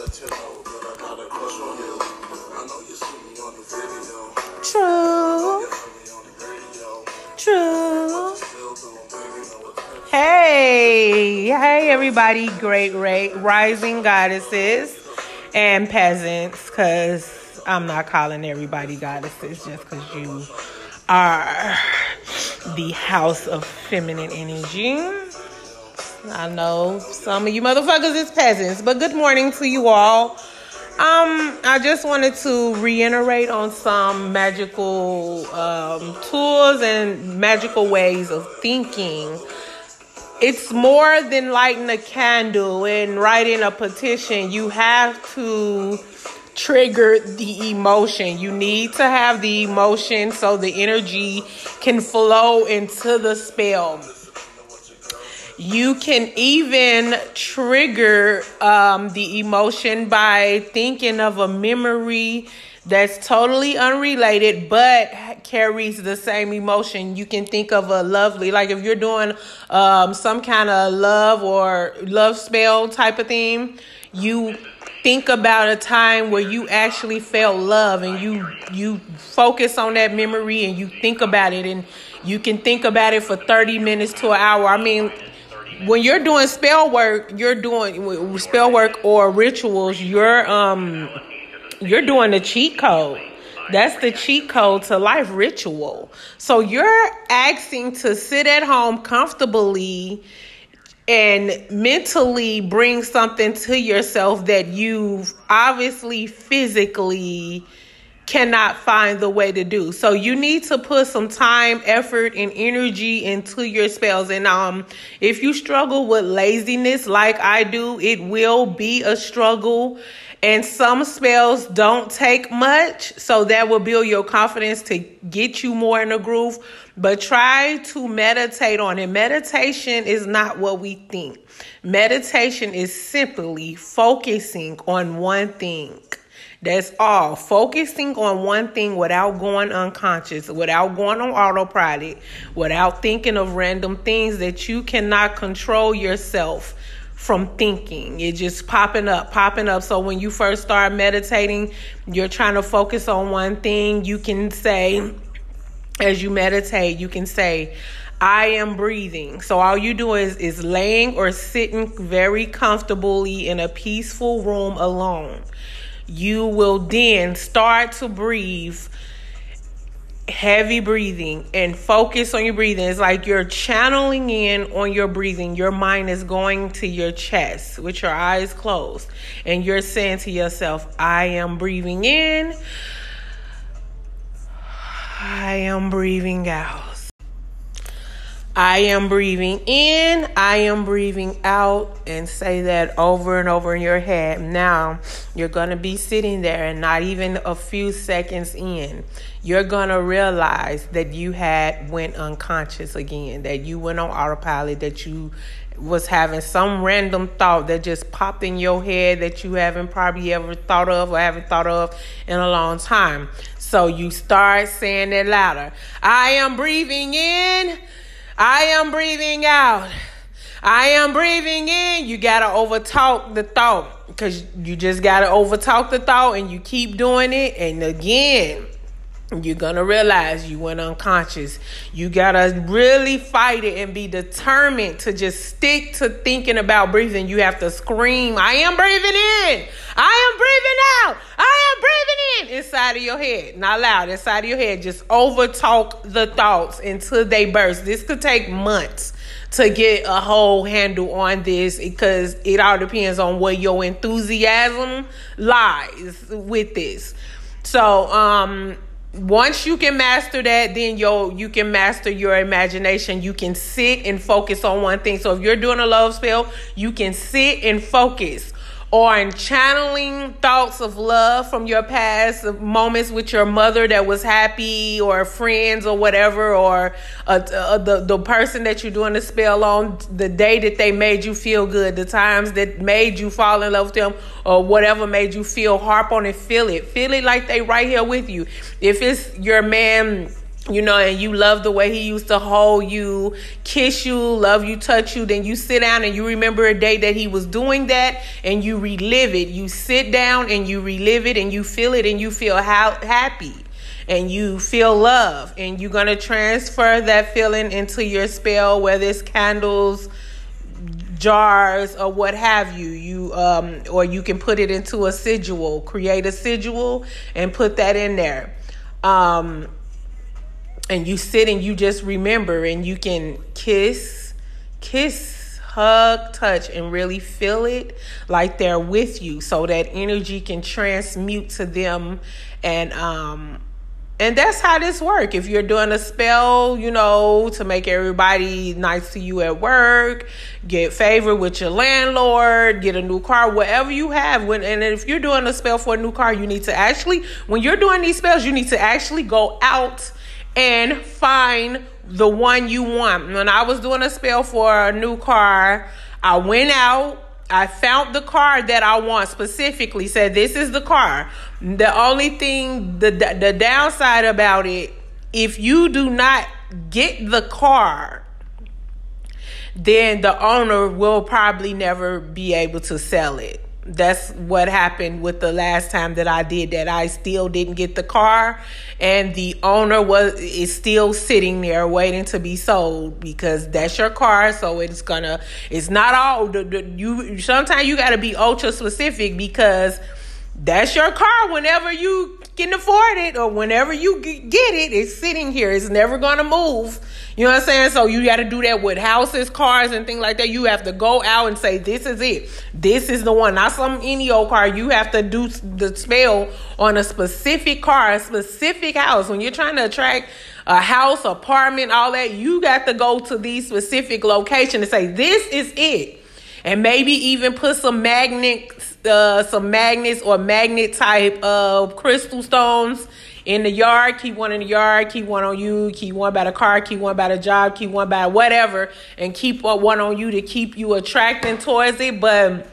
I know you. True. True. Hey, hey, everybody, great, great, rising goddesses and peasants, because I'm not calling everybody goddesses just because you are the house of feminine energy. I know some of you motherfuckers is peasants, but good morning to you all. Um, I just wanted to reiterate on some magical um, tools and magical ways of thinking it's more than lighting a candle and writing a petition. You have to trigger the emotion. You need to have the emotion so the energy can flow into the spell. You can even trigger um, the emotion by thinking of a memory that's totally unrelated but carries the same emotion. You can think of a lovely, like if you're doing um, some kind of love or love spell type of thing, you think about a time where you actually felt love and you you focus on that memory and you think about it and you can think about it for 30 minutes to an hour. I mean, when you're doing spell work, you're doing spell work or rituals, you're um you're doing the cheat code. That's the cheat code to life ritual. So you're asking to sit at home comfortably and mentally bring something to yourself that you've obviously physically cannot find the way to do. So you need to put some time, effort, and energy into your spells. And um, if you struggle with laziness like I do, it will be a struggle. And some spells don't take much, so that will build your confidence to get you more in a groove. But try to meditate on it. Meditation is not what we think. Meditation is simply focusing on one thing. That's all. Focusing on one thing without going unconscious, without going on autopilot, without thinking of random things that you cannot control yourself from thinking. It just popping up, popping up. So when you first start meditating, you're trying to focus on one thing. You can say, as you meditate, you can say, I am breathing. So all you do is is laying or sitting very comfortably in a peaceful room alone. You will then start to breathe heavy breathing and focus on your breathing. It's like you're channeling in on your breathing. Your mind is going to your chest with your eyes closed. And you're saying to yourself, I am breathing in. I am breathing out. I am breathing in, I am breathing out, and say that over and over in your head. Now, you're going to be sitting there, and not even a few seconds in, you're going to realize that you had went unconscious again, that you went on autopilot, that you was having some random thought that just popped in your head that you haven't probably ever thought of or haven't thought of in a long time. So you start saying it louder. I am breathing in. I am breathing out. I am breathing in. You got to overtalk the thought because you just got to overtalk the thought and you keep doing it. And again, you're to realize you went unconscious. You got to really fight it and be determined to just stick to thinking about breathing. You have to scream, I am breathing in. I am breathing out. I am breathing in inside of your head. Not loud, inside of your head. Just overtalk the thoughts until they burst. This could take months to get a whole handle on this because it all depends on where your enthusiasm lies with this. So, um, once you can master that, then yo you can master your imagination. You can sit and focus on one thing. So if you're doing a love spell, you can sit and focus on channeling thoughts of love from your past moments with your mother that was happy or friends or whatever or uh, uh, the, the person that you're doing the spell on the day that they made you feel good the times that made you fall in love with them or whatever made you feel harp on it feel it. Feel it like they right here with you. If it's your man you know, and you love the way he used to hold you, kiss you, love you, touch you, then you sit down and you remember a day that he was doing that and you relive it. You sit down and you relive it and you feel it and you feel how happy and you feel love. And you're going to transfer that feeling into your spell whether it's candles jars or what have you. You um or you can put it into a sigil create a sigil and put that in there. Um and you sit and you just remember and you can kiss kiss hug touch and really feel it like they're with you. So that energy can transmute to them. And um and that's how this work. If you're doing a spell you know to make everybody nice to you at work get favor with your landlord get a new car whatever you have. When and if you're doing a spell for a new car you need to actually when you're doing these spells you need to actually go out and find the one you want. When I was doing a spell for a new car, I went out. I found the car that I want specifically. Said this is the car. The only thing, the the downside about it, if you do not get the car, then the owner will probably never be able to sell it that's what happened with the last time that I did that. I still didn't get the car and the owner was is still sitting there waiting to be sold because that's your car so it's gonna it's not all the, the, you sometimes you got to be ultra specific because that's your car whenever you can afford it or whenever you get it. It's sitting here. It's never going to move. You know what i'm saying? So you got to do that with houses cars and things like that. You have to go out and say this is it. This is the one. Not some any old car. You have to do the spell on a specific car a specific house. When you're trying to attract a house apartment all that you got to go to these specific location and say this is it. And maybe even put some magnets, uh, some magnets or magnet type of crystal stones in the yard. Keep one in the yard. Keep one on you. Keep one by the car. Keep one by the job. Keep one by whatever, and keep one on you to keep you attracting towards it. But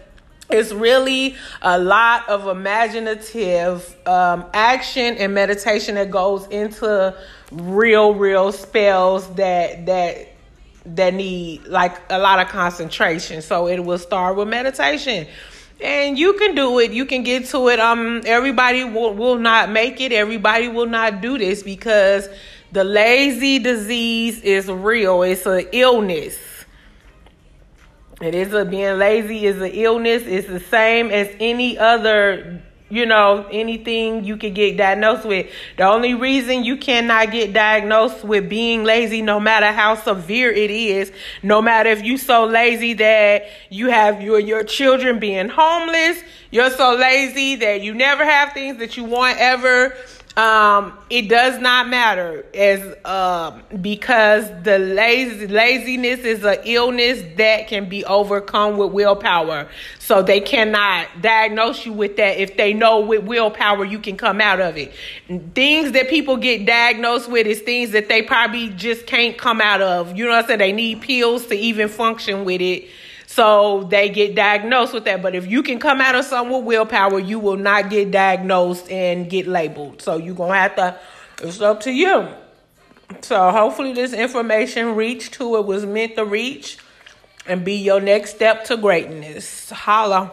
it's really a lot of imaginative um, action and meditation that goes into real, real spells that that that need like a lot of concentration. So it will start with meditation. And you can do it. You can get to it. Um everybody will, will not make it. Everybody will not do this because the lazy disease is real. It's an illness. It is a being lazy is an illness. It's the same as any other you know, anything you could get diagnosed with. The only reason you cannot get diagnosed with being lazy, no matter how severe it is, no matter if you're so lazy that you have your, your children being homeless, you're so lazy that you never have things that you want ever, um, it does not matter as um, because the lazy laziness is an illness that can be overcome with willpower. So they cannot diagnose you with that if they know with willpower you can come out of it. Things that people get diagnosed with is things that they probably just can't come out of. You know what I'm saying? They need pills to even function with it so they get diagnosed with that. But if you can come out of something with willpower, you will not get diagnosed and get labeled. So you're going to have to, it's up to you. So hopefully this information reached who it was meant to reach and be your next step to greatness. Holla.